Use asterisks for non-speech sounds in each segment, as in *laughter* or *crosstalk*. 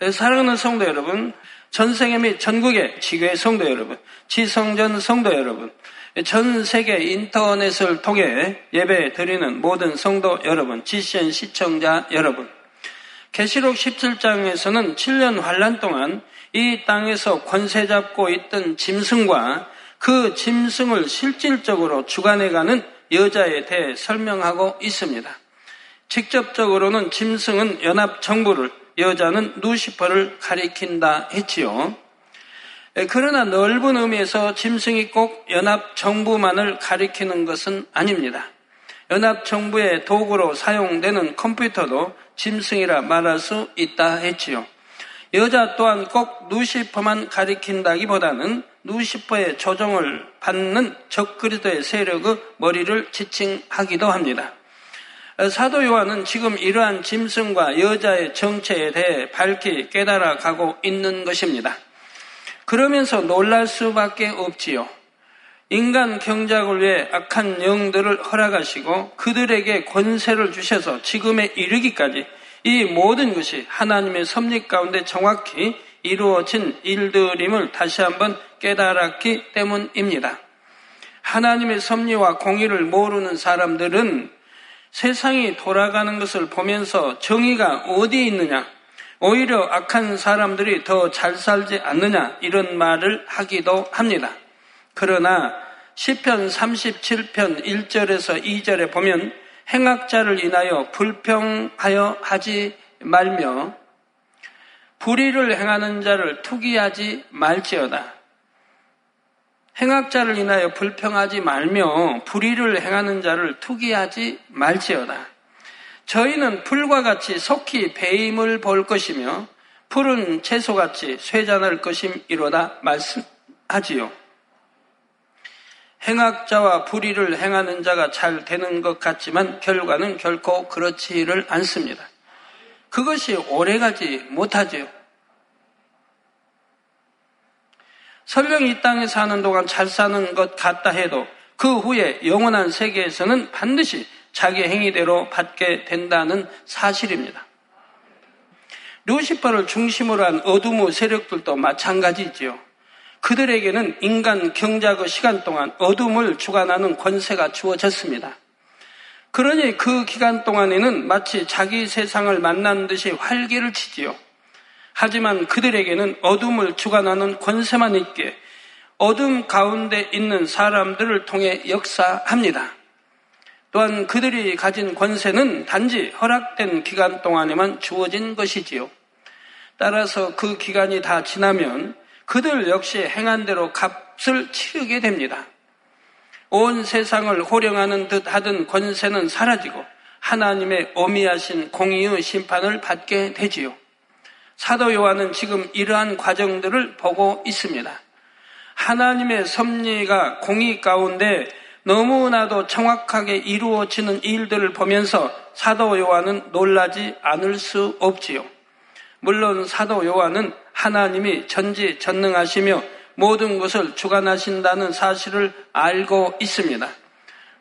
사랑하는 성도 여러분, 전 세계 및 전국의 지교의 성도 여러분, 지성전 성도 여러분, 전 세계 인터넷을 통해 예배 드리는 모든 성도 여러분, 지시엔 시청자 여러분. 계시록 17장에서는 7년 환란 동안 이 땅에서 권세 잡고 있던 짐승과 그 짐승을 실질적으로 주관해가는 여자에 대해 설명하고 있습니다. 직접적으로는 짐승은 연합 정부를, 여자는 누시퍼를 가리킨다 했지요. 그러나 넓은 의미에서 짐승이 꼭 연합 정부만을 가리키는 것은 아닙니다. 연합 정부의 도구로 사용되는 컴퓨터도 짐승이라 말할 수 있다 했지요. 여자 또한 꼭 누시퍼만 가리킨다기보다는 누시퍼의 조정을 받는 적그리스도의 세력의 머리를 지칭하기도 합니다. 사도 요한은 지금 이러한 짐승과 여자의 정체에 대해 밝히 깨달아 가고 있는 것입니다. 그러면서 놀랄 수밖에 없지요. 인간 경작을 위해 악한 영들을 허락하시고 그들에게 권세를 주셔서 지금에 이르기까지 이 모든 것이 하나님의 섭리 가운데 정확히 이루어진 일들임을 다시 한번 깨달았기 때문입니다. 하나님의 섭리와 공의를 모르는 사람들은 세상이 돌아가는 것을 보면서 정의가 어디 있느냐, 오히려 악한 사람들이 더 잘 살지 않느냐, 이런 말을 하기도 합니다. 그러나 10편 37편 1절에서 2절에 보면 행악자를 인하여 불평하여 하지 말며 불의를 행하는 자를 투기하지 말지어다. 행악자를 인하여 불평하지 말며 불의를 행하는 자를 투기하지 말지어다. 저희는 풀과 같이 속히 배임을 볼 것이며 푸른 채소같이 쇠잔할 것임이로다 말씀하지요. 행악자와 불의를 행하는 자가 잘 되는 것 같지만 결과는 결코 그렇지를 않습니다. 그것이 오래가지 못하지요. 설령 이 땅에 사는 동안 잘 사는 것 같다 해도 그 후에 영원한 세계에서는 반드시 자기 행위대로 받게 된다는 사실입니다. 루시퍼를 중심으로 한 어둠의 세력들도 마찬가지지요. 그들에게는 인간 경작의 시간 동안 어둠을 주관하는 권세가 주어졌습니다. 그러니 그 기간 동안에는 마치 자기 세상을 만난 듯이 활기를 치지요. 하지만 그들에게는 어둠을 주관하는 권세만 있게 어둠 가운데 있는 사람들을 통해 역사합니다. 또한 그들이 가진 권세는 단지 허락된 기간 동안에만 주어진 것이지요. 따라서 그 기간이 다 지나면 그들 역시 행한 대로 값을 치르게 됩니다. 온 세상을 호령하는 듯 하던 권세는 사라지고 하나님의 어미하신 공의의 심판을 받게 되지요. 사도 요한은 지금 이러한 과정들을 보고 있습니다. 하나님의 섭리가 공의 가운데 너무나도 정확하게 이루어지는 일들을 보면서 사도 요한은 놀라지 않을 수 없지요. 물론 사도 요한은 하나님이 전지 전능하시며 모든 것을 주관하신다는 사실을 알고 있습니다.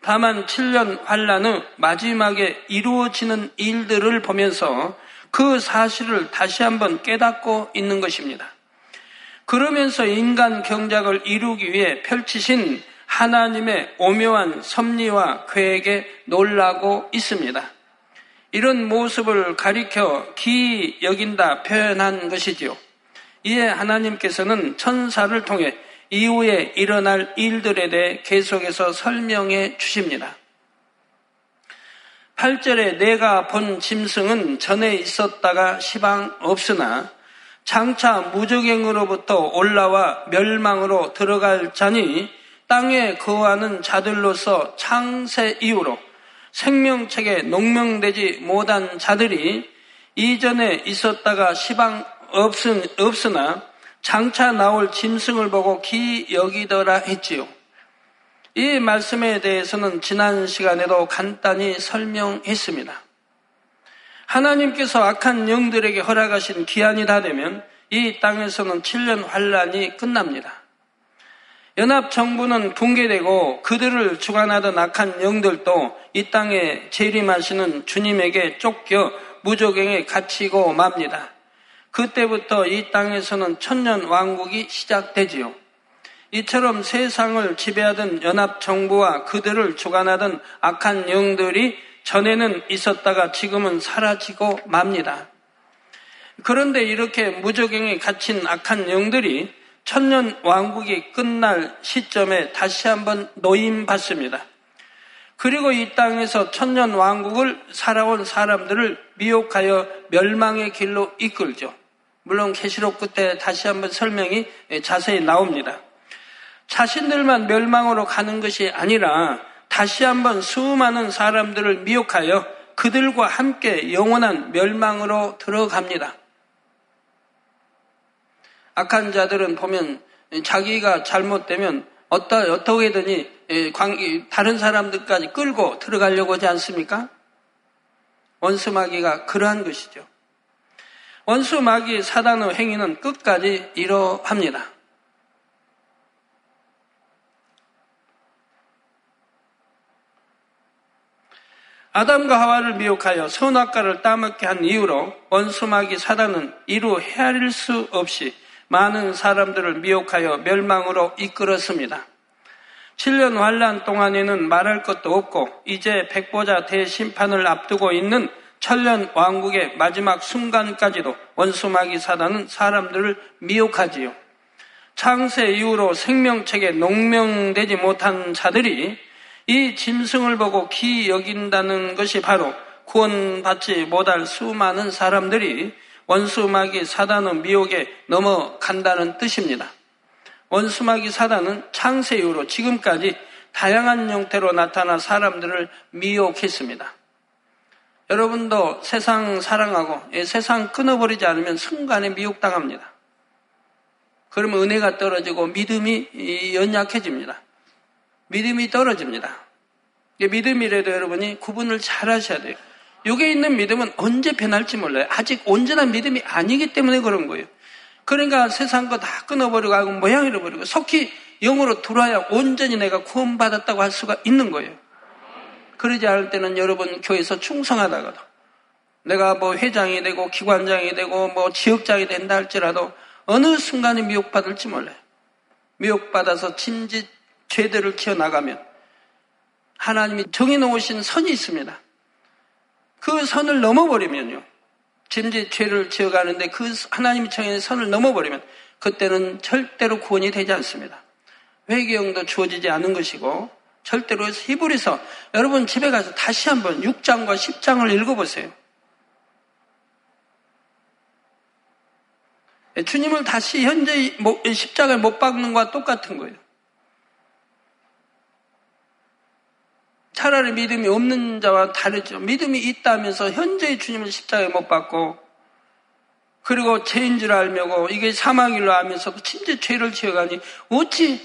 다만 7년 환란의 마지막에 이루어지는 일들을 보면서 그 사실을 다시 한번 깨닫고 있는 것입니다. 그러면서 인간 경작을 이루기 위해 펼치신 하나님의 오묘한 섭리와 계획에 놀라고 있습니다. 이런 모습을 가리켜 기 여긴다 표현한 것이지요. 이에 하나님께서는 천사를 통해 이후에 일어날 일들에 대해 계속해서 설명해 주십니다. 8절에 내가 본 짐승은 전에 있었다가 시방 없으나 장차 무적행으로부터 올라와 멸망으로 들어갈 자니 땅에 거하는 자들로서 창세 이후로 생명책에 농명되지 못한 자들이 이전에 있었다가 시방 없으나 장차 나올 짐승을 보고 기 여기더라 했지요. 이 말씀에 대해서는 지난 시간에도 간단히 설명했습니다. 하나님께서 악한 영들에게 허락하신 기한이 다 되면 이 땅에서는 7년 환란이 끝납니다. 연합 정부는 붕괴되고 그들을 주관하던 악한 영들도 이 땅에 재림하시는 주님에게 쫓겨 무적행에 갇히고 맙니다. 그때부터 이 땅에서는 천년 왕국이 시작되지요. 이처럼 세상을 지배하던 연합정부와 그들을 주관하던 악한 영들이 전에는 있었다가 지금은 사라지고 맙니다. 그런데 이렇게 무적행에 갇힌 악한 영들이 천년 왕국이 끝날 시점에 다시 한번 노임받습니다. 그리고 이 땅에서 천년 왕국을 살아온 사람들을 미혹하여 멸망의 길로 이끌죠. 물론 계시록 끝에 다시 한번 설명이 자세히 나옵니다. 자신들만 멸망으로 가는 것이 아니라 다시 한번 수많은 사람들을 미혹하여 그들과 함께 영원한 멸망으로 들어갑니다. 악한 자들은 보면 자기가 잘못되면 어떠, 어떻게든지 다른 사람들까지 끌고 들어가려고 하지 않습니까? 원수 마귀가 그러한 것이죠. 원수 마귀 사단의 행위는 끝까지 이러합니다. 아담과 하와를 미혹하여 선악과를 따먹게 한 이후로 원수마귀 사단은 이루 헤아릴 수 없이 많은 사람들을 미혹하여 멸망으로 이끌었습니다. 7년 환란 동안에는 말할 것도 없고 이제 백보자 대심판을 앞두고 있는 천년 왕국의 마지막 순간까지도 원수마귀 사단은 사람들을 미혹하지요. 창세 이후로 생명책에 농명되지 못한 자들이 이 짐승을 보고 기 여긴다는 것이 바로 구원받지 못할 수많은 사람들이 원수마귀 사단의 미혹에 넘어간다는 뜻입니다. 원수마귀 사단은 창세 이후로 지금까지 다양한 형태로 나타나 사람들을 미혹했습니다. 여러분도 세상 사랑하고 세상 끊어버리지 않으면 순간에 미혹당합니다. 그러면 은혜가 떨어지고 믿음이 연약해집니다. 믿음이 떨어집니다. 믿음이라도 여러분이 구분을 잘 하셔야 돼요. 여기에 있는 믿음은 언제 변할지 몰라요. 아직 온전한 믿음이 아니기 때문에 그런 거예요. 그러니까 세상 거 다 끊어버리고 모양 잃어버리고 속히 영으로 들어와야 온전히 내가 구원받았다고 할 수가 있는 거예요. 그러지 않을 때는 여러분 교회에서 충성하다가도 내가 뭐 회장이 되고 기관장이 되고 뭐 지역장이 된다 할지라도 어느 순간에 미혹받을지 몰라요. 미혹받아서 진지 죄들을 키워나가면 하나님이 정해놓으신 선이 있습니다. 그 선을 넘어버리면요. 짐짓 죄를 지어가는데 그 하나님이 정해진 선을 넘어버리면 그때는 절대로 구원이 되지 않습니다. 회개형도 주어지지 않은 것이고 절대로 히브리서 여러분 집에 가서 다시 한번 6장과 10장을 읽어보세요. 주님을 다시 현재 십자가에 못 박는 것과 똑같은 거예요. 차라리 믿음이 없는 자와 다르죠. 믿음이 있다면서 현재의 주님을 십자가에 못 박고 그리고 죄인 줄 알며고 이게 사망일로 하면서도 진짜 죄를 지어가니 어찌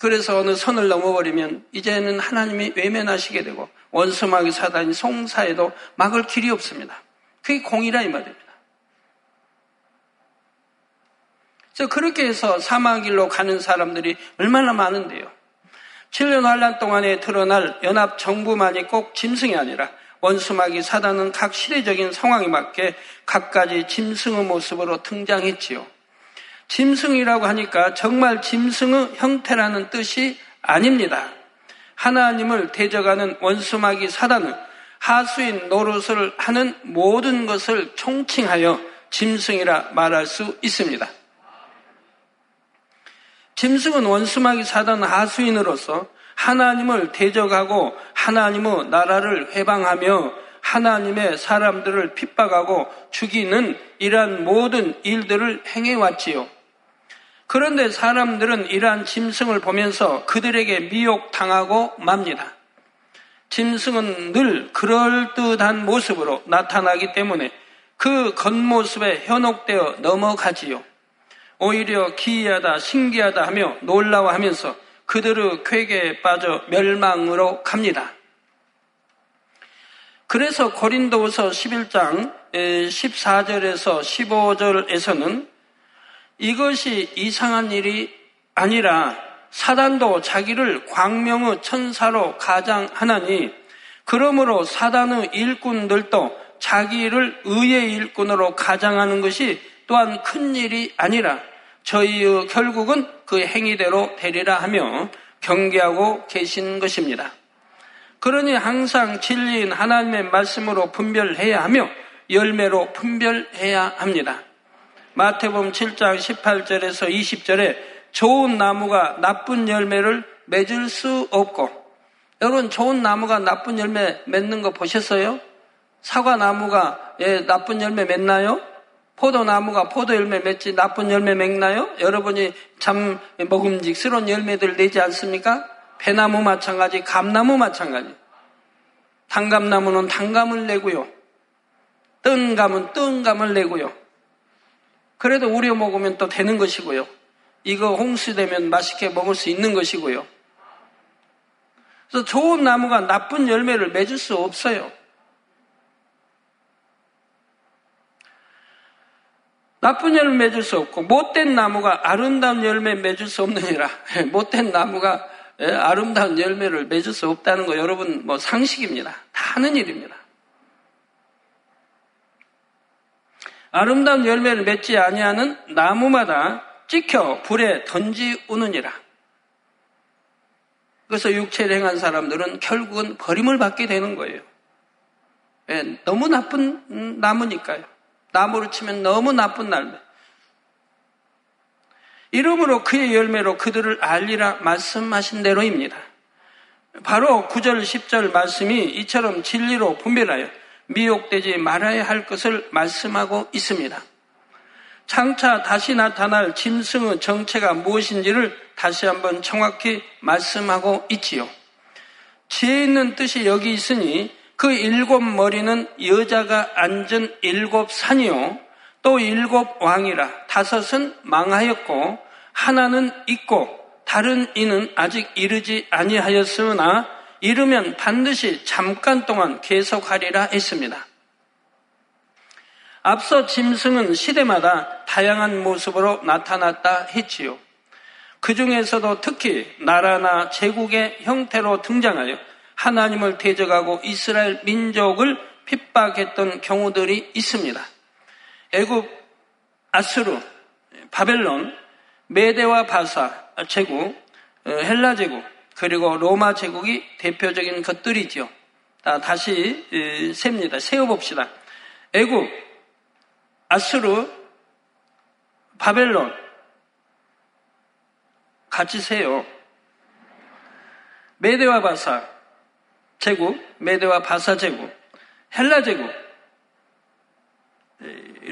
그래서 어느 선을 넘어버리면 이제는 하나님이 외면하시게 되고 원수마귀 사단이 송사에도 막을 길이 없습니다. 그게 공이라 이 말입니다. 그래서 그렇게 해서 사망길로 가는 사람들이 얼마나 많은데요. 7년 환란 동안에 드러날 연합 정부만이 꼭 짐승이 아니라 원수마귀 사단은 각 시대적인 상황에 맞게 각가지 짐승의 모습으로 등장했지요. 짐승이라고 하니까 정말 짐승의 형태라는 뜻이 아닙니다. 하나님을 대적하는 원수마귀 사단은 하수인 노릇을 하는 모든 것을 총칭하여 짐승이라 말할 수 있습니다. 짐승은 원수마귀 사단 하수인으로서 하나님을 대적하고 하나님의 나라를 회방하며 하나님의 사람들을 핍박하고 죽이는 이러한 모든 일들을 행해왔지요. 그런데 사람들은 이러한 짐승을 보면서 그들에게 미혹당하고 맙니다. 짐승은 늘 그럴듯한 모습으로 나타나기 때문에 그 겉모습에 현혹되어 넘어가지요. 오히려 기이하다, 신기하다 하며 놀라워하면서 그들의 쾌계에 빠져 멸망으로 갑니다. 그래서 고린도서 11장 14절에서 15절에서는 이것이 이상한 일이 아니라 사단도 자기를 광명의 천사로 가장하나니 그러므로 사단의 일꾼들도 자기를 의의 일꾼으로 가장하는 것이 또한 큰 일이 아니라 저희의 결국은 그 행위대로 되리라 하며 경계하고 계신 것입니다. 그러니 항상 진리인 하나님의 말씀으로 분별해야 하며 열매로 분별해야 합니다. 마태복음 7장 18절에서 20절에 좋은 나무가 나쁜 열매를 맺을 수 없고 여러분 좋은 나무가 나쁜 열매 맺는 거 보셨어요? 사과 나무가 예, 나쁜 열매 맺나요? 포도나무가 포도 열매 맺지 나쁜 열매 맺나요? 여러분이 참 먹음직스러운 열매들 내지 않습니까? 배나무 마찬가지, 감나무 마찬가지. 단감나무는 단감을 내고요. 뜬감은 뜬감을 내고요. 그래도 우려 먹으면 또 되는 것이고요. 이거 홍수되면 맛있게 먹을 수 있는 것이고요. 그래서 좋은 나무가 나쁜 열매를 맺을 수 없어요. 나쁜 열매 맺을 수 없고 못된 나무가 아름다운 열매 맺을 수 없느니라. *laughs* 못된 나무가 예, 아름다운 열매를 맺을 수 없다는 거 여러분 뭐 상식입니다. 다 하는 일입니다. 아름다운 열매를 맺지 아니하는 나무마다 찍혀 불에 던지우느니라. 그래서 육체를 행한 사람들은 결국은 버림을 받게 되는 거예요. 예, 너무 나쁜 나무니까요. 나무를 치면 너무 나쁜 날매. 이름으로 그의 열매로 그들을 알리라 말씀하신 대로입니다. 바로 9절, 10절 말씀이 이처럼 진리로 분별하여 미혹되지 말아야 할 것을 말씀하고 있습니다. 장차 다시 나타날 짐승의 정체가 무엇인지를 다시 한번 정확히 말씀하고 있지요. 지혜 있는 뜻이 여기 있으니 그 일곱 머리는 여자가 앉은 일곱 산이요. 또 일곱 왕이라 다섯은 망하였고 하나는 있고 다른 이는 아직 이르지 아니하였으나 이르면 반드시 잠깐 동안 계속하리라 했습니다. 앞서 짐승은 시대마다 다양한 모습으로 나타났다 했지요. 그 중에서도 특히 나라나 제국의 형태로 등장하여 하나님을 대적하고 이스라엘 민족을 핍박했던 경우들이 있습니다. 애굽, 아수르, 바벨론, 메데와 바사 제국, 어, 헬라 제국, 그리고 로마 제국이 대표적인 것들이죠. 다시 셉니다. 세어봅시다. 애굽, 아수르, 바벨론, 같이 세요. 메데와 바사, 제국, 메데와 바사 제국, 헬라 제국,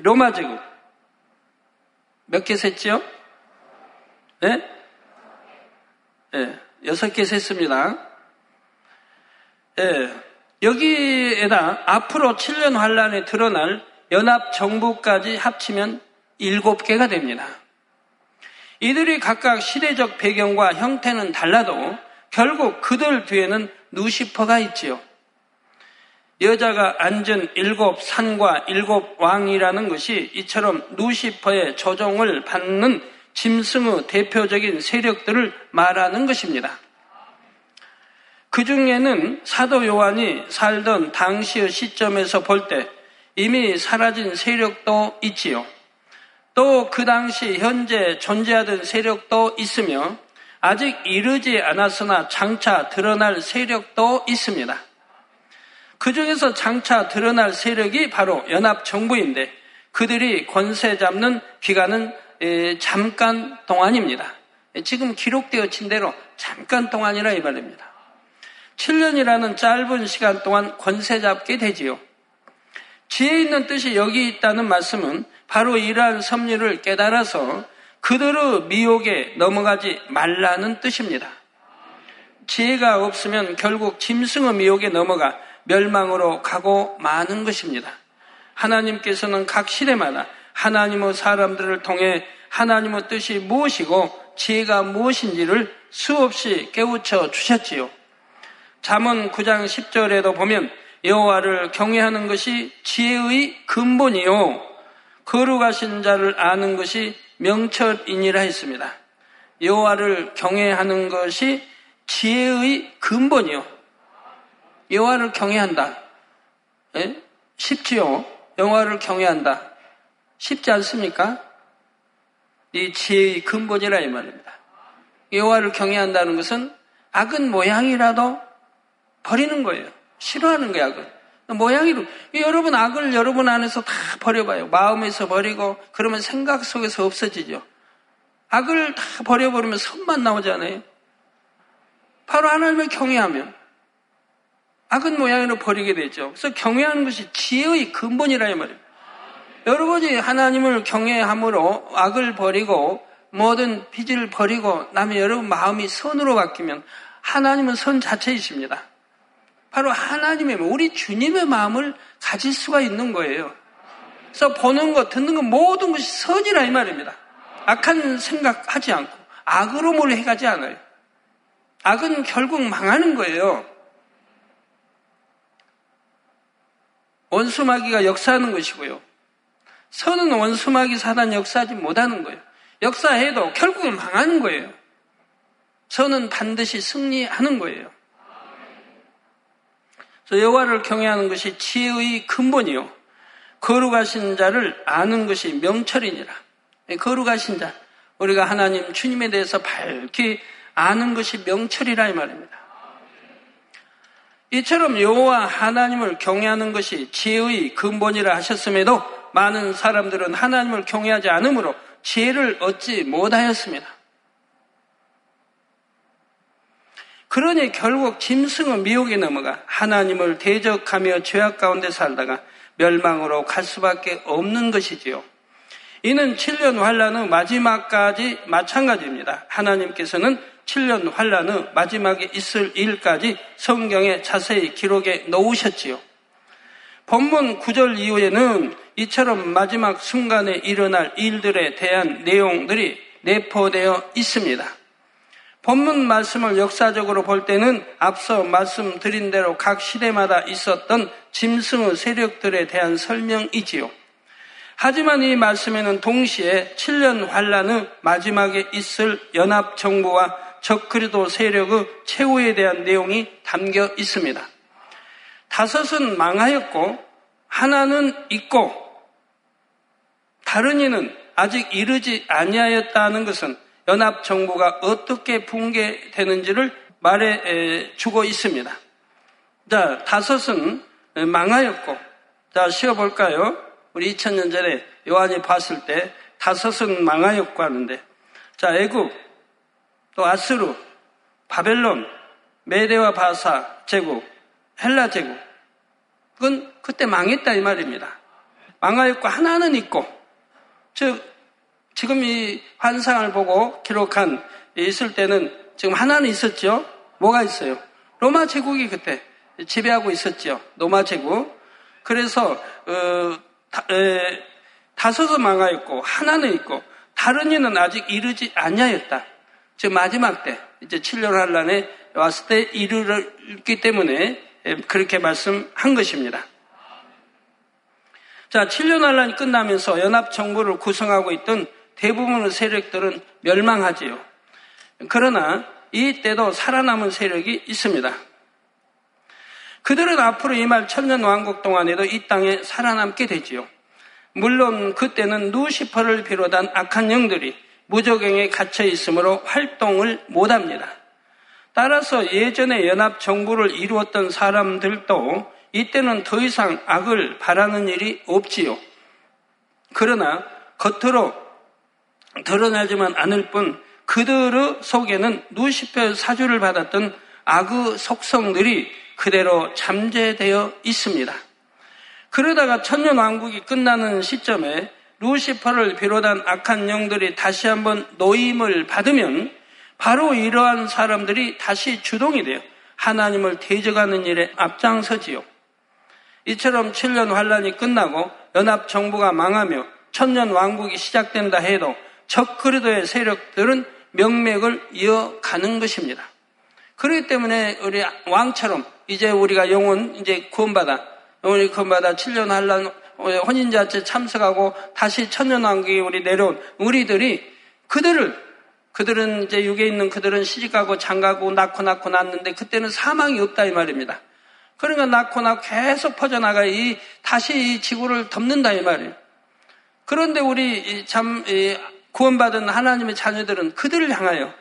로마 제국 몇 개 셌죠? 네? 네, 여섯 개 셌습니다. 네, 여기에다 앞으로 7년 환란에 드러날 연합 정부까지 합치면 일곱 개가 됩니다. 이들이 각각 시대적 배경과 형태는 달라도 결국 그들 뒤에는 누시퍼가 있지요. 여자가 앉은 일곱 산과 일곱 왕이라는 것이 이처럼 누시퍼의 조종을 받는 짐승의 대표적인 세력들을 말하는 것입니다. 그 중에는 사도 요한이 살던 당시의 시점에서 볼 때 이미 사라진 세력도 있지요. 또 그 당시 현재 존재하던 세력도 있으며 아직 이르지 않았으나 장차 드러날 세력도 있습니다. 그 중에서 장차 드러날 세력이 바로 연합정부인데 그들이 권세 잡는 기간은 잠깐 동안입니다. 지금 기록되어진 대로 잠깐 동안이라 이 말입니다. 7년이라는 짧은 시간 동안 권세 잡게 되지요. 지혜 있는 뜻이 여기 있다는 말씀은 바로 이러한 섭리를 깨달아서 그들의 미혹에 넘어가지 말라는 뜻입니다. 지혜가 없으면 결국 짐승의 미혹에 넘어가 멸망으로 가고 마는 것입니다. 하나님께서는 각 시대마다 하나님의 사람들을 통해 하나님의 뜻이 무엇이고 지혜가 무엇인지를 수없이 깨우쳐 주셨지요. 잠언 9장 10절에도 보면 여호와를 경외하는 것이 지혜의 근본이요 거룩하신 자를 아는 것이 명철이니라 했습니다. 여호와를 경외하는 것이 지혜의 근본이요. 여호와를 경외한다. 예? 쉽지요. 영화를 경외한다. 쉽지 않습니까? 이 지혜의 근본이라 이 말입니다. 여호와를 경외한다는 것은 악은 모양이라도 버리는 거예요. 싫어하는 거예요, 악을. 모양이로. 여러분 악을 여러분 안에서 다 버려봐요. 마음에서 버리고 그러면 생각 속에서 없어지죠. 악을 다 버려버리면 선만 나오잖아요. 바로 하나님을 경외하면 악은 모양으로 버리게 되죠. 그래서 경외하는 것이 지혜의 근본이라 이 말이에요. 여러분이 하나님을 경외함으로 악을 버리고 모든 빚을 버리고 남의 여러분 마음이 선으로 바뀌면 하나님은 선 자체이십니다. 바로 하나님의 우리 주님의 마음을 가질 수가 있는 거예요. 그래서 보는 것, 듣는 것 모든 것이 선이라 이 말입니다. 악한 생각하지 않고 악으로 뭘 해가지 않아요. 악은 결국 망하는 거예요. 원수마귀가 역사하는 것이고요. 선은 원수마귀 사단 역사하지 못하는 거예요. 역사해도 결국은 망하는 거예요. 선은 반드시 승리하는 거예요. 여호와를 경외하는 것이 지혜의 근본이요. 거룩하신 자를 아는 것이 명철이니라. 거룩하신 자, 우리가 하나님 주님에 대해서 밝히 아는 것이 명철이라 이 말입니다. 이처럼 여호와 하나님을 경외하는 것이 지혜의 근본이라 하셨음에도 많은 사람들은 하나님을 경외하지 않으므로 지혜를 얻지 못하였습니다. 그러니 결국 짐승은 미혹에 넘어가 하나님을 대적하며 죄악 가운데 살다가 멸망으로 갈 수밖에 없는 것이지요. 이는 7년 환란의 마지막까지 마찬가지입니다. 하나님께서는 7년 환란의 마지막에 있을 일까지 성경에 자세히 기록해 놓으셨지요. 본문 9절 이후에는 이처럼 마지막 순간에 일어날 일들에 대한 내용들이 내포되어 있습니다. 본문 말씀을 역사적으로 볼 때는 앞서 말씀드린 대로 각 시대마다 있었던 짐승의 세력들에 대한 설명이지요. 하지만 이 말씀에는 동시에 7년 환란의 마지막에 있을 연합 정부와 적그리도 세력의 최후에 대한 내용이 담겨 있습니다. 다섯은 망하였고 하나는 있고 다른 이는 아직 이르지 아니하였다는 것은 연합 정부가 어떻게 붕괴되는지를 말해 주고 있습니다. 자, 다섯은 망하였고, 자, 쉬어볼까요? 우리 2000년 전에 요한이 봤을 때 다섯은 망하였고 하는데, 자, 애국, 또 아스루, 바벨론, 메데와 바사 제국, 헬라 제국, 그건 그때 망했다 이 말입니다. 망하였고 하나는 있고, 즉 지금 이 환상을 보고 기록한 있을 때는 지금 하나는 있었죠. 뭐가 있어요? 로마 제국이 그때 지배하고 있었죠. 로마 제국. 그래서 어, 다, 에, 다섯은 망하였고 하나는 있고 다른 이는 아직 이르지 아니하였다. 즉 마지막 때 이제 7년 한란에 왔을 때 이르기 때문에 그렇게 말씀한 것입니다. 자, 7년 한란이 끝나면서 연합 정부를 구성하고 있던 대부분의 세력들은 멸망하지요. 그러나 이때도 살아남은 세력이 있습니다. 그들은 앞으로 이 말 천년 왕국 동안에도 이 땅에 살아남게 되지요. 물론 그때는 누시퍼를 비롯한 악한 영들이 무적행에 갇혀 있으므로 활동을 못합니다. 따라서 예전에 연합 정부를 이루었던 사람들도 이때는 더 이상 악을 바라는 일이 없지요. 그러나 겉으로 드러나지만 않을 뿐 그들의 속에는 누시페 사주를 받았던 악의 속성들이 그대로 잠재되어 있습니다. 그러다가 천년 왕국이 끝나는 시점에 루시퍼를 비롯한 악한 영들이 다시 한번 노임을 받으면 바로 이러한 사람들이 다시 주동이 되어 하나님을 대적하는 일에 앞장서지요. 이처럼 7년 환란이 끝나고 연합 정부가 망하며 천년 왕국이 시작된다 해도 적그리도의 세력들은 명맥을 이어가는 것입니다. 그렇기 때문에 우리 왕처럼 이제 우리가 영혼 이제 구원받아 영혼이 구원받아 7년 한란 혼인자체 참석하고 다시 천년왕국에 우리 내려온 우리들이 그들을 그들은 이제 육에 있는 그들은 시집가고 장가고 낳고 낳고 낳는데 그때는 사망이 없다 이 말입니다. 그러니까 낳고 낳고 계속 퍼져나가 이 다시 이 지구를 덮는다 이 말이에요. 그런데 우리 참 구원받은 하나님의 자녀들은 그들을 향하여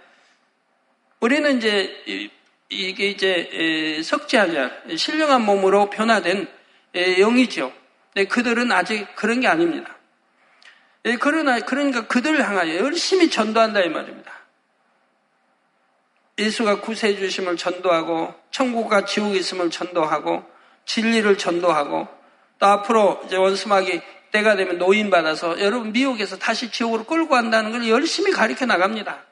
우리는 이제 이게 이제 석지하냐 신령한 몸으로 변화된 영이죠. 그들은 아직 그런 게 아닙니다. 그러나 그러니까 그들을 향하여 열심히 전도한다 이 말입니다. 예수가 구세해 주심을 전도하고 천국과 지옥이 있음을 전도하고 진리를 전도하고 또 앞으로 이제 원수막이 때가 되면 노인 받아서 여러분 미혹에서 다시 지옥으로 끌고 간다는 걸 열심히 가르쳐 나갑니다.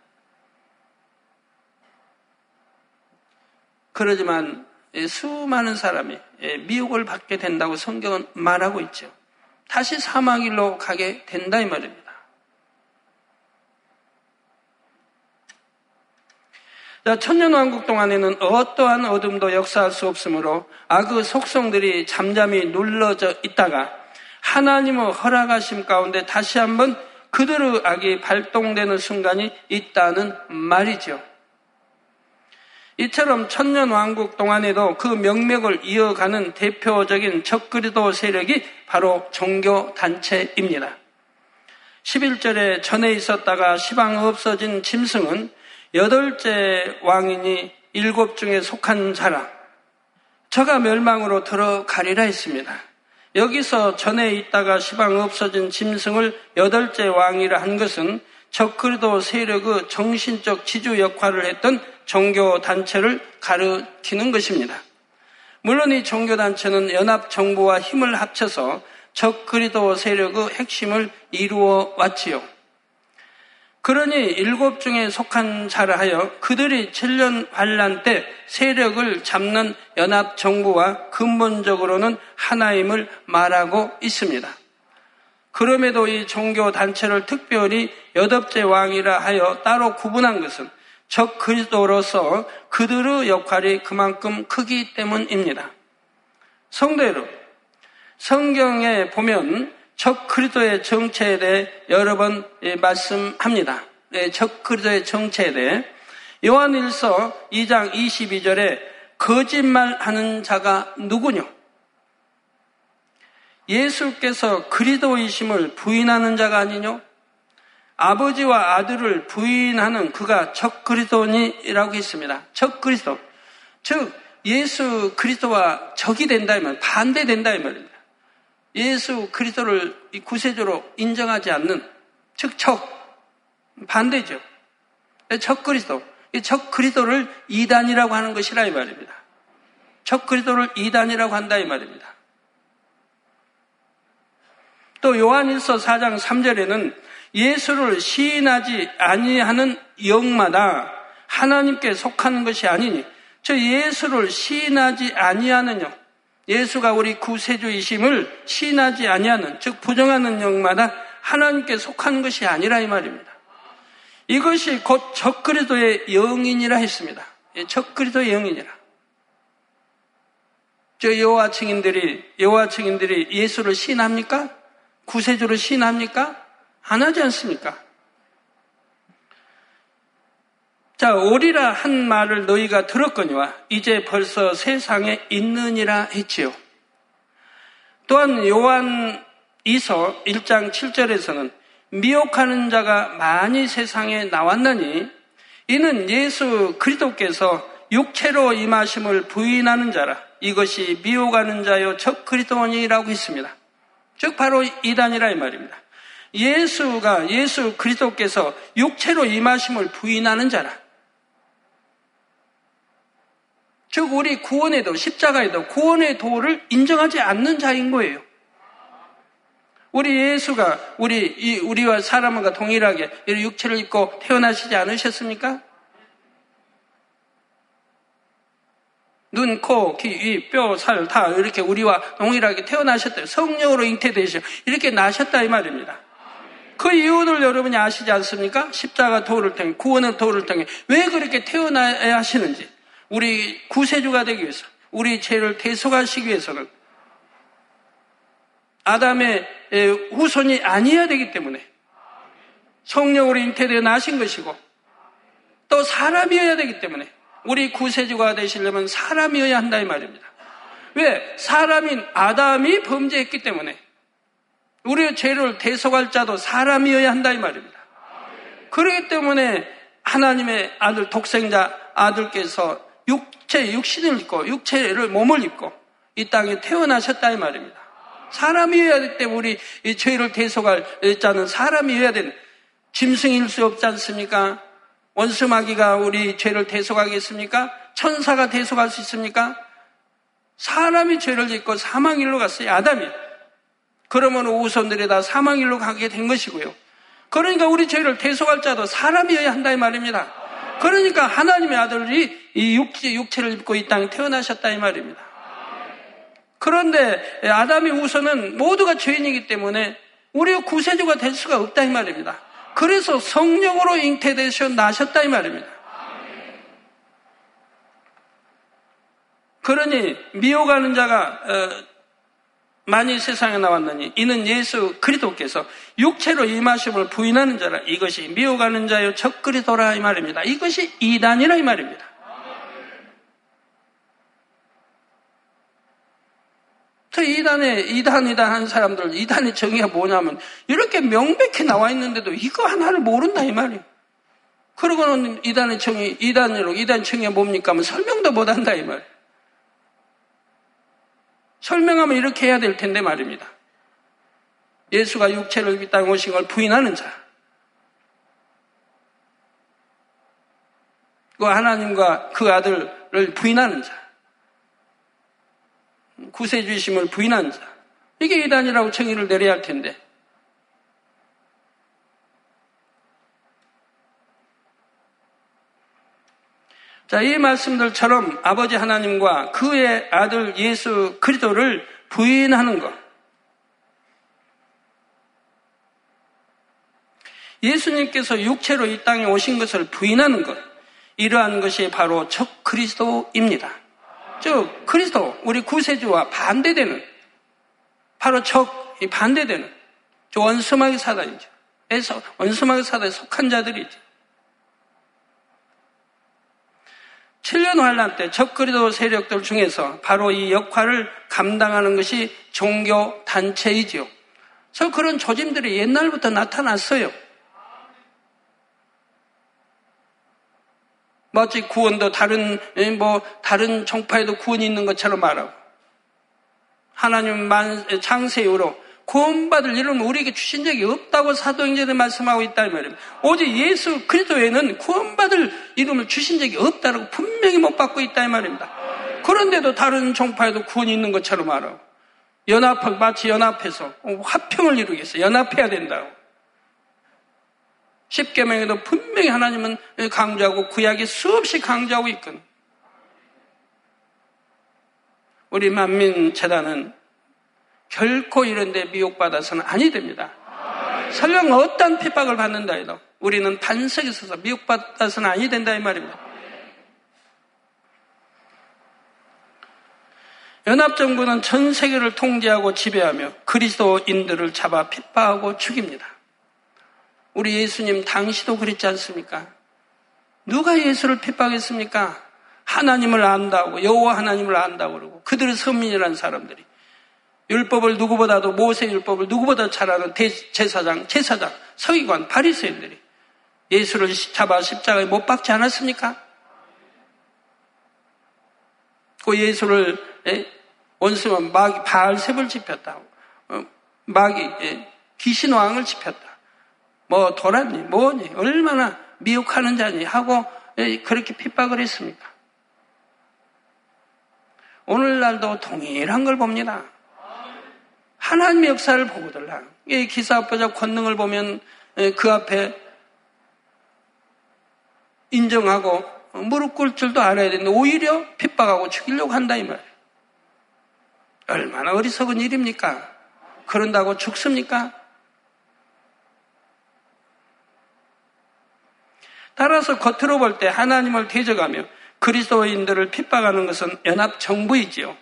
그러지만 수많은 사람이 미혹을 받게 된다고 성경은 말하고 있죠. 다시 사망일로 가게 된다 이 말입니다. 천년왕국 동안에는 어떠한 어둠도 역사할 수 없으므로 악의 속성들이 잠잠히 눌러져 있다가 하나님의 허락하심 가운데 다시 한번 그들의 악이 발동되는 순간이 있다는 말이죠. 이처럼 천년 왕국 동안에도 그 명맥을 이어가는 대표적인 적그리도 세력이 바로 종교 단체입니다. 11절에 전에 있었다가 시방 없어진 짐승은 여덟째 왕이니 일곱 중에 속한 자라. 저가 멸망으로 들어가리라 했습니다. 여기서 전에 있다가 시방 없어진 짐승을 여덟째 왕이라 한 것은 적그리도 세력의 정신적 지주 역할을 했던 종교 단체를 가르치는 것입니다. 물론 이 종교 단체는 연합 정부와 힘을 합쳐서 적그리도 세력의 핵심을 이루어 왔지요. 그러니 일곱 중에 속한 자라 하여 그들이 7년 환란 때 세력을 잡는 연합 정부와 근본적으로는 하나임을 말하고 있습니다. 그럼에도 이 종교 단체를 특별히 여덟째 왕이라 하여 따로 구분한 것은 적 그리스도로서 그들의 역할이 그만큼 크기 때문입니다. 여러분, 성경에 보면 적 그리스도의 정체에 대해 여러 번 예, 말씀합니다. 예, 적 그리스도의 정체에 대해 요한일서 2장 22절에 거짓말하는 자가 누구냐? 예수께서 그리스도이심을 부인하는 자가 아니뇨? 아버지와 아들을 부인하는 그가 적 그리스도니라고 했습니다. 적 그리스도. 즉 예수 그리스도와 적이 된다 면 반대된다 이. 예수 그리스도를 구세주로 인정하지 않는 즉 적 반대죠. 적 그리스도 적 그리스도를 이단이라고 하는 것이라 이 말입니다. 적 그리스도를 이단이라고 한다 이 말입니다. 또 요한일서 4장 3절에는 예수를 시인하지 아니하는 영마다 하나님께 속하는 것이 아니니 저 예수를 시인하지 아니하는 영 예수가 우리 구세주이심을 시인하지 아니하는 즉 부정하는 영마다 하나님께 속하는 것이 아니라 이 말입니다. 이것이 곧 적그리도의 영인이라 했습니다. 예, 적그리도의 영인이라. 저 여호와 증인들이 여호와 증인들이 예수를 시인합니까? 구세주를 시인합니까? 안 하지 않습니까? 자, 오리라 한 말을 너희가 들었거니와 이제 벌써 세상에 있느니라 했지요. 또한 요한 이서 1장 7절에서는 미혹하는 자가 많이 세상에 나왔나니 이는 예수 그리스도께서 육체로 임하심을 부인하는 자라 이것이 미혹하는 자요 적 그리스도니라고 했습니다. 즉 바로 이단이라 이 말입니다. 예수가 예수 그리스도께서 육체로 임하심을 부인하는 자라. 즉 우리 구원의 도, 십자가의 도, 구원의 도를 인정하지 않는 자인 거예요. 우리 예수가 우리 우리와 사람과 동일하게 육체를 입고 태어나시지 않으셨습니까? 눈, 코, 귀, 입, 뼈, 살 다 이렇게 우리와 동일하게 태어나셨다. 성령으로 잉태되셔 이렇게 나셨다 이 말입니다. 그 이유를 여러분이 아시지 않습니까? 십자가 도를 통해 구원의 도를 통해 왜 그렇게 태어나야 하시는지 우리 구세주가 되기 위해서, 우리 죄를 대속하시기 위해서는 아담의 후손이 아니어야 되기 때문에 성령으로 잉태되어 나신 것이고 또 사람이어야 되기 때문에 우리 구세주가 되시려면 사람이어야 한다 이 말입니다. 왜? 사람인 아담이 범죄했기 때문에. 우리의 죄를 대속할 자도 사람이어야 한다 이 말입니다. 그렇기 때문에 하나님의 아들 독생자 아들께서 육체 육신을 입고 육체를 몸을 입고 이 땅에 태어나셨다 이 말입니다. 사람이어야 되기 때문에 우리 이 죄를 대속할 자는 사람이어야 되는 짐승일 수 없지 않습니까? 원수마귀가 우리 죄를 대속하겠습니까? 천사가 대속할 수 있습니까? 사람이 죄를 짓고 사망일로 갔어요. 아담이. 그러면 우선들이 다 사망일로 가게 된 것이고요. 그러니까 우리 죄를 대속할 자도 사람이어야 한다 이 말입니다. 그러니까 하나님의 아들이 이 육체, 육체를 입고 이 땅에 태어나셨다 이 말입니다. 그런데 아담이 우선은 모두가 죄인이기 때문에 우리의 구세주가 될 수가 없다 이 말입니다. 그래서 성령으로 잉태되셔 나셨다 이 말입니다. 그러니 미혹하는 자가 어, 많이 세상에 나왔느니 이는 예수 그리스도께서 육체로 임하심을 부인하는 자라 이것이 미혹하는 자요 적그리도라 이 말입니다. 이것이 이단이라 이 말입니다. 저 이단에 이단 이단 한 사람들 이단의 정의가 뭐냐면 이렇게 명백히 나와 있는데도 이거 하나를 모른다 이 말이에요. 그러고는 이단의 정의 이단으로 이단 정의가 뭡니까 하면 설명도 못 한다 이 말이에요. 설명하면 이렇게 해야 될 텐데 말입니다. 예수가 육체를 이 땅에 오신 걸 부인하는 자. 그 하나님과 그 아들을 부인하는 자. 구세주심을 부인한 자. 이게 이단이라고 정의를 내려야 할 텐데. 자, 이 말씀들처럼 아버지 하나님과 그의 아들 예수 그리스도를 부인하는 것. 예수님께서 육체로 이 땅에 오신 것을 부인하는 것. 이러한 것이 바로 적 그리스도입니다. 즉 그리스도 우리 구세주와 반대되는 바로 적 반대되는 저 원수마귀 사단이죠. 그래서 원수마귀 사단에 속한 자들이죠. 7년 환란 때 적그리도 세력들 중에서 바로 이 역할을 감당하는 것이 종교 단체이지요. 그래서 그런 조짐들이 옛날부터 나타났어요. 마치 구원도 다른 뭐 다른 종파에도 구원이 있는 것처럼 말하고 하나님 만 창세 이후로 구원받을 이름을 우리에게 주신 적이 없다고 사도행전에 말씀하고 있다 이 말입니다. 오직 예수 그리스도에는 구원받을 이름을 주신 적이 없다고 분명히 못 받고 있다 이 말입니다. 그런데도 다른 종파에도 구원이 있는 것처럼 말하고 연합 마치 연합해서 화평을 이루겠어 연합해야 된다고. 십계명에도 분명히 하나님은 강조하고 구약이 수없이 강조하고 있거든. 우리 만민 재단은 결코 이런데 미혹받아서는 아니 됩니다. 설령 어떤 핍박을 받는다 해도 우리는 반석에 서서 미혹받아서는 아니 된다 이 말입니다. 연합정부는 전 세계를 통제하고 지배하며 그리스도인들을 잡아 핍박하고 죽입니다. 우리 예수님 당시도 그랬지 않습니까? 누가 예수를 핍박했습니까? 하나님을 안다고 여호와 하나님을 안다고 그러고 그들의 선민이라는 사람들이 율법을 누구보다도 모세 율법을 누구보다 잘 아는 제사장, 제사장, 서기관, 바리새인들이 예수를 잡아 십자가에 못 박지 않았습니까? 그 예수를 원수만 마귀 바알셉을 집혔다. 어, 마귀 귀신 왕을 집혔다. 뭐 돌았니 뭐니 얼마나 미혹하는 자니 하고 그렇게 핍박을 했습니까? 오늘날도 동일한 걸 봅니다. 하나님의 역사를 보고들라. 이 기사업보자 권능을 보면 그 앞에 인정하고 무릎 꿇을 줄도 알아야 되는데 오히려 핍박하고 죽이려고 한다 이 말이에요. 얼마나 어리석은 일입니까? 그런다고 죽습니까? 따라서 겉으로 볼 때 하나님을 대적하며 그리스도인들을 핍박하는 것은 연합 정부이지요.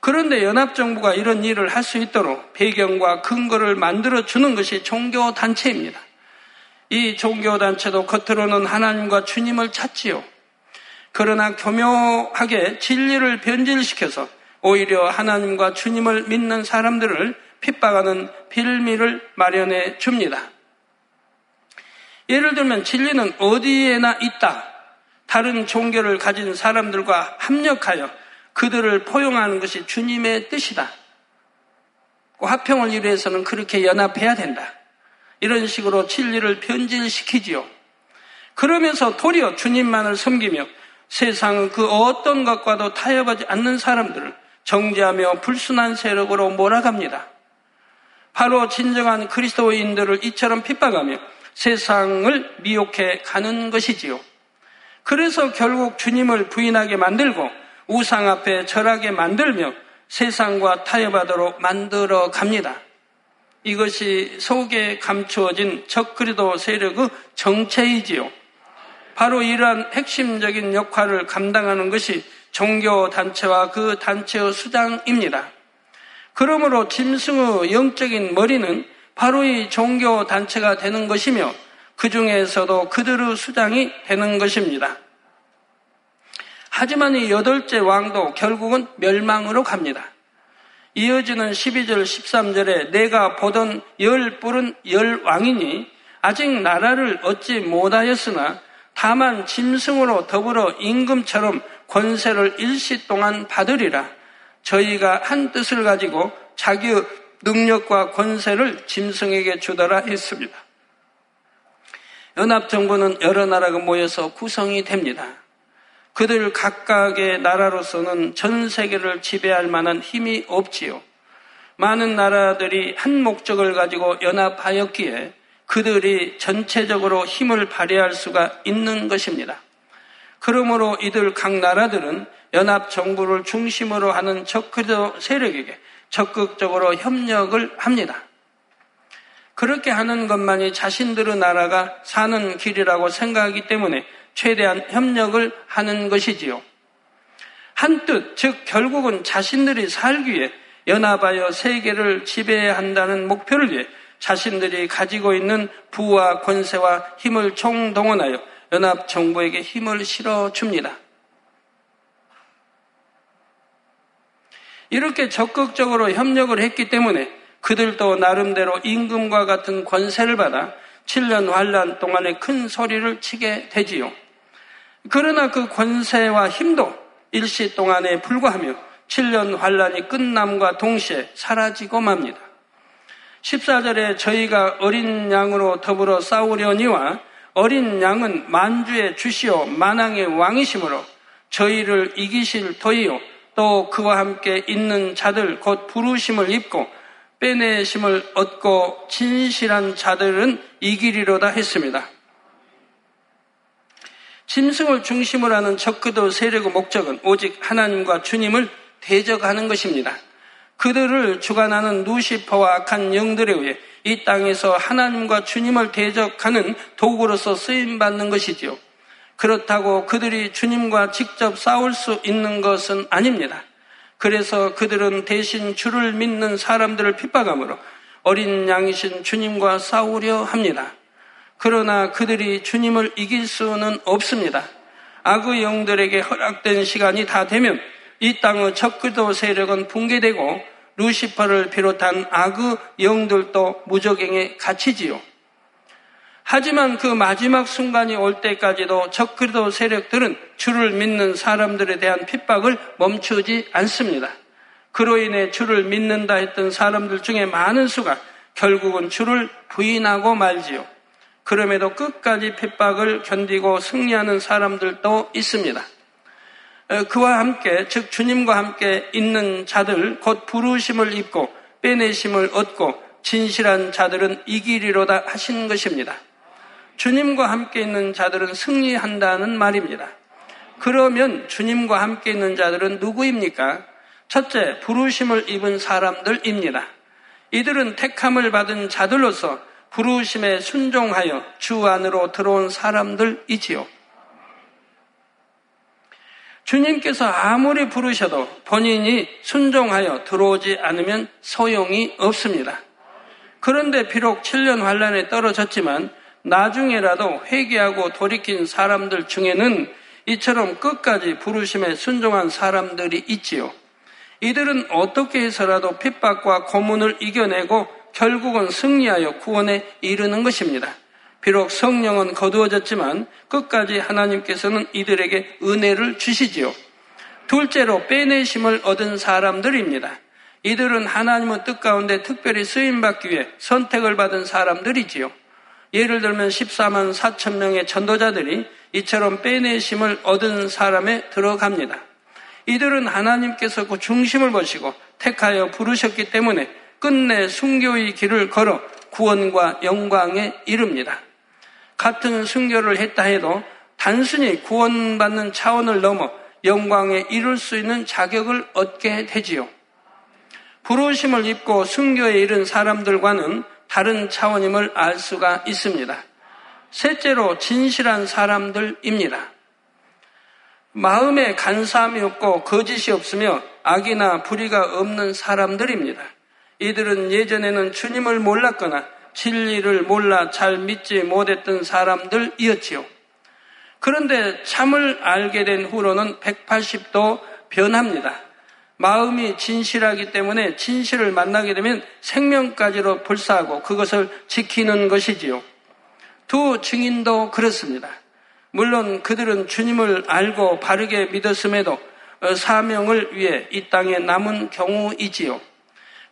그런데 연합정부가 이런 일을 할 수 있도록 배경과 근거를 만들어 주는 것이 종교단체입니다. 이 종교단체도 겉으로는 하나님과 주님을 찾지요. 그러나 교묘하게 진리를 변질시켜서 오히려 하나님과 주님을 믿는 사람들을 핍박하는 빌미를 마련해 줍니다. 예를 들면 진리는 어디에나 있다. 다른 종교를 가진 사람들과 합력하여 그들을 포용하는 것이 주님의 뜻이다. 화평을 이루해서는 그렇게 연합해야 된다. 이런 식으로 진리를 변질시키지요. 그러면서 도리어 주님만을 섬기며 세상은 그 어떤 것과도 타협하지 않는 사람들을 정죄하며 불순한 세력으로 몰아갑니다. 바로 진정한 그리스도인들을 이처럼 핍박하며 세상을 미혹해 가는 것이지요. 그래서 결국 주님을 부인하게 만들고 우상 앞에 절하게 만들며 세상과 타협하도록 만들어 갑니다. 이것이 속에 감추어진 적그리도 세력의 정체이지요. 바로 이러한 핵심적인 역할을 감당하는 것이 종교 단체와 그 단체의 수장입니다. 그러므로 짐승의 영적인 머리는 바로 이 종교 단체가 되는 것이며 그 중에서도 그들의 수장이 되는 것입니다. 하지만 이 여덟째 왕도 결국은 멸망으로 갑니다. 이어지는 12절, 13절에 내가 보던 열 뿔은 열 왕이니 아직 나라를 얻지 못하였으나 다만 짐승으로 더불어 임금처럼 권세를 일시 동안 받으리라. 저희가 한 뜻을 가지고 자기의 능력과 권세를 짐승에게 주더라 했습니다. 연합정부는 여러 나라가 모여서 구성이 됩니다. 그들 각각의 나라로서는 전 세계를 지배할 만한 힘이 없지요. 많은 나라들이 한 목적을 가지고 연합하였기에 그들이 전체적으로 힘을 발휘할 수가 있는 것입니다. 그러므로 이들 각 나라들은 연합 정부를 중심으로 하는 적그도 세력에게 적극적으로 협력을 합니다. 그렇게 하는 것만이 자신들의 나라가 사는 길이라고 생각하기 때문에 최대한 협력을 하는 것이지요. 한뜻, 즉, 결국은 자신들이 살기 위해 연합하여 세계를 지배한다는 목표를 위해 자신들이 가지고 있는 부와 권세와 힘을 총동원하여 연합 정부에게 힘을 실어 줍니다. 이렇게 적극적으로 협력을 했기 때문에 그들도 나름대로 임금과 같은 권세를 받아 7년 환란 동안에 큰 소리를 치게 되지요. 그러나 그 권세와 힘도 일시 동안에 불과하며 7년 환란이 끝남과 동시에 사라지고 맙니다. 14절에 저희가 어린 양으로 더불어 싸우려니와 어린 양은 만주의 주시오 만왕의 왕이시므로 저희를 이기실 터이요 또 그와 함께 있는 자들 곧 부르심을 입고 빼내심을 얻고 진실한 자들은 이기리로다 했습니다. 짐승을 중심으로 하는 적그도 세력의 목적은 오직 하나님과 주님을 대적하는 것입니다. 그들을 주관하는 누시퍼와 악한 영들에 의해 이 땅에서 하나님과 주님을 대적하는 도구로서 쓰임받는 것이지요. 그렇다고 그들이 주님과 직접 싸울 수 있는 것은 아닙니다. 그래서 그들은 대신 주를 믿는 사람들을 핍박함으로 어린 양이신 주님과 싸우려 합니다. 그러나 그들이 주님을 이길 수는 없습니다. 악의 영들에게 허락된 시간이 다 되면 이 땅의 적그도 세력은 붕괴되고 루시퍼를 비롯한 악의 영들도 무적행에 갇히지요. 하지만 그 마지막 순간이 올 때까지도 적그도 세력들은 주를 믿는 사람들에 대한 핍박을 멈추지 않습니다. 그로 인해 주를 믿는다 했던 사람들 중에 많은 수가 결국은 주를 부인하고 말지요. 그럼에도 끝까지 핍박을 견디고 승리하는 사람들도 있습니다. 그와 함께, 즉 주님과 함께 있는 자들, 곧 부르심을 입고 빼내심을 얻고 진실한 자들은 이기리로다 하신 것입니다. 주님과 함께 있는 자들은 승리한다는 말입니다. 그러면 주님과 함께 있는 자들은 누구입니까? 첫째, 부르심을 입은 사람들입니다. 이들은 택함을 받은 자들로서 부르심에 순종하여 주 안으로 들어온 사람들이지요. 주님께서 아무리 부르셔도 본인이 순종하여 들어오지 않으면 소용이 없습니다. 그런데 비록 7년 환란에 떨어졌지만 나중에라도 회개하고 돌이킨 사람들 중에는 이처럼 끝까지 부르심에 순종한 사람들이 있지요. 이들은 어떻게 해서라도 핍박과 고문을 이겨내고 결국은 승리하여 구원에 이르는 것입니다. 비록 성령은 거두어졌지만 끝까지 하나님께서는 이들에게 은혜를 주시지요. 둘째로 빼내심을 얻은 사람들입니다. 이들은 하나님의 뜻 가운데 특별히 쓰임받기 위해 선택을 받은 사람들이지요. 예를 들면 14만 4천 명의 전도자들이 이처럼 빼내심을 얻은 사람에 들어갑니다. 이들은 하나님께서 그 중심을 보시고 택하여 부르셨기 때문에 끝내 순교의 길을 걸어 구원과 영광에 이릅니다. 같은 순교를 했다 해도 단순히 구원받는 차원을 넘어 영광에 이룰 수 있는 자격을 얻게 되지요. 부르심을 입고 순교에 이른 사람들과는 다른 차원임을 알 수가 있습니다. 셋째로 진실한 사람들입니다. 마음에 간사함이 없고 거짓이 없으며 악이나 불의가 없는 사람들입니다. 이들은 예전에는 주님을 몰랐거나 진리를 몰라 잘 믿지 못했던 사람들이었지요. 그런데 참을 알게 된 후로는 180도 변합니다. 마음이 진실하기 때문에 진실을 만나게 되면 생명까지로 불사하고 그것을 지키는 것이지요. 두 증인도 그렇습니다. 물론 그들은 주님을 알고 바르게 믿었음에도 사명을 위해 이 땅에 남은 경우이지요.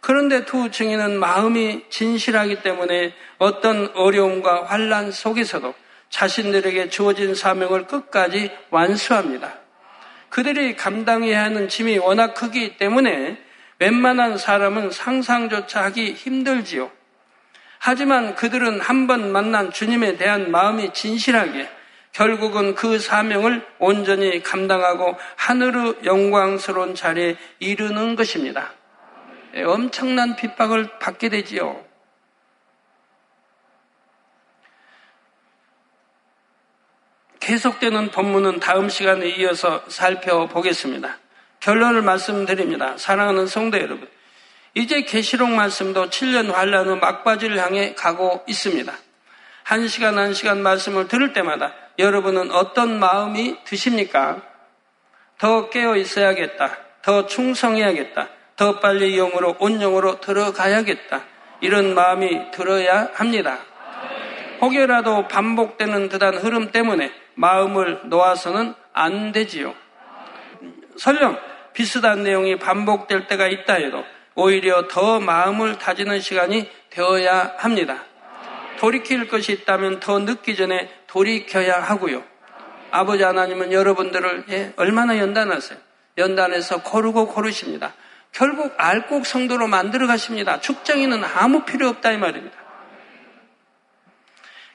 그런데 두 증인은 마음이 진실하기 때문에 어떤 어려움과 환란 속에서도 자신들에게 주어진 사명을 끝까지 완수합니다. 그들이 감당해야 하는 짐이 워낙 크기 때문에 웬만한 사람은 상상조차 하기 힘들지요. 하지만 그들은 한 번 만난 주님에 대한 마음이 진실하게 결국은 그 사명을 온전히 감당하고 하늘의 영광스러운 자리에 이르는 것입니다. 예, 엄청난 핍박을 받게 되지요. 계속되는 본문은 다음 시간에 이어서 살펴보겠습니다. 결론을 말씀드립니다. 사랑하는 성도 여러분. 이제 계시록 말씀도 7년 환란 후 막바지를 향해 가고 있습니다. 한 시간 한 시간 말씀을 들을 때마다 여러분은 어떤 마음이 드십니까? 더 깨어 있어야겠다. 더 충성해야겠다. 더 빨리 영으로 온영으로 들어가야겠다. 이런 마음이 들어야 합니다. 혹여라도 반복되는 듯한 흐름 때문에 마음을 놓아서는 안 되지요. 설령 비슷한 내용이 반복될 때가 있다 해도 오히려 더 마음을 다지는 시간이 되어야 합니다. 돌이킬 것이 있다면 더 늦기 전에 돌이켜야 하고요. 아버지 하나님은 여러분들을 예, 얼마나 연단하세요? 연단해서 고르고 고르십니다. 결국 알곡 성도로 만들어 가십니다. 축정이는 아무 필요 없다 이 말입니다.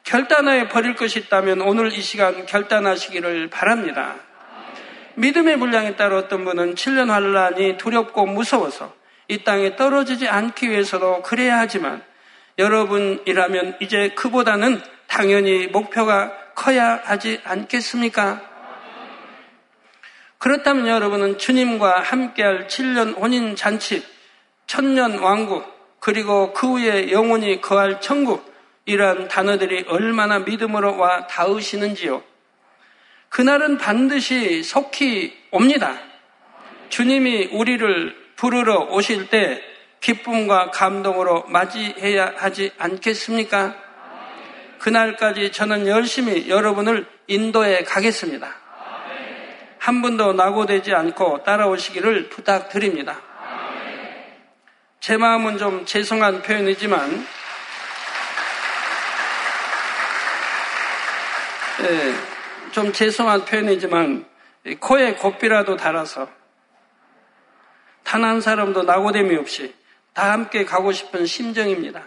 결단하여 버릴 것이 있다면 오늘 이 시간 결단하시기를 바랍니다. 믿음의 분량에 따라 어떤 분은 7년 환란이 두렵고 무서워서 이 땅에 떨어지지 않기 위해서도 그래야 하지만 여러분이라면 이제 그보다는 당연히 목표가 커야 하지 않겠습니까? 그렇다면 여러분은 주님과 함께할 7년 혼인 잔치, 천년 왕국, 그리고 그 후에 영원히 거할 천국, 이러한 단어들이 얼마나 믿음으로 와 닿으시는지요. 그날은 반드시 속히 옵니다. 주님이 우리를 부르러 오실 때 기쁨과 감동으로 맞이해야 하지 않겠습니까? 그날까지 저는 열심히 여러분을 인도해 가겠습니다. 한 분도 낙오되지 않고 따라오시기를 부탁드립니다. 제 마음은 좀 죄송한 표현이지만 좀 죄송한 표현이지만 코에 고삐라도 달아서 단 한 사람도 낙오됨이 없이 다 함께 가고 싶은 심정입니다.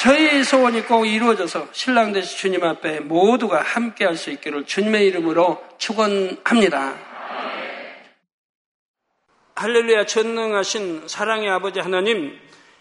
저희 소원이 꼭 이루어져서 신랑 되신 주님 앞에 모두가 함께 할 수 있기를 주님의 이름으로 축원합니다. 할렐루야 전능하신 사랑의 아버지 하나님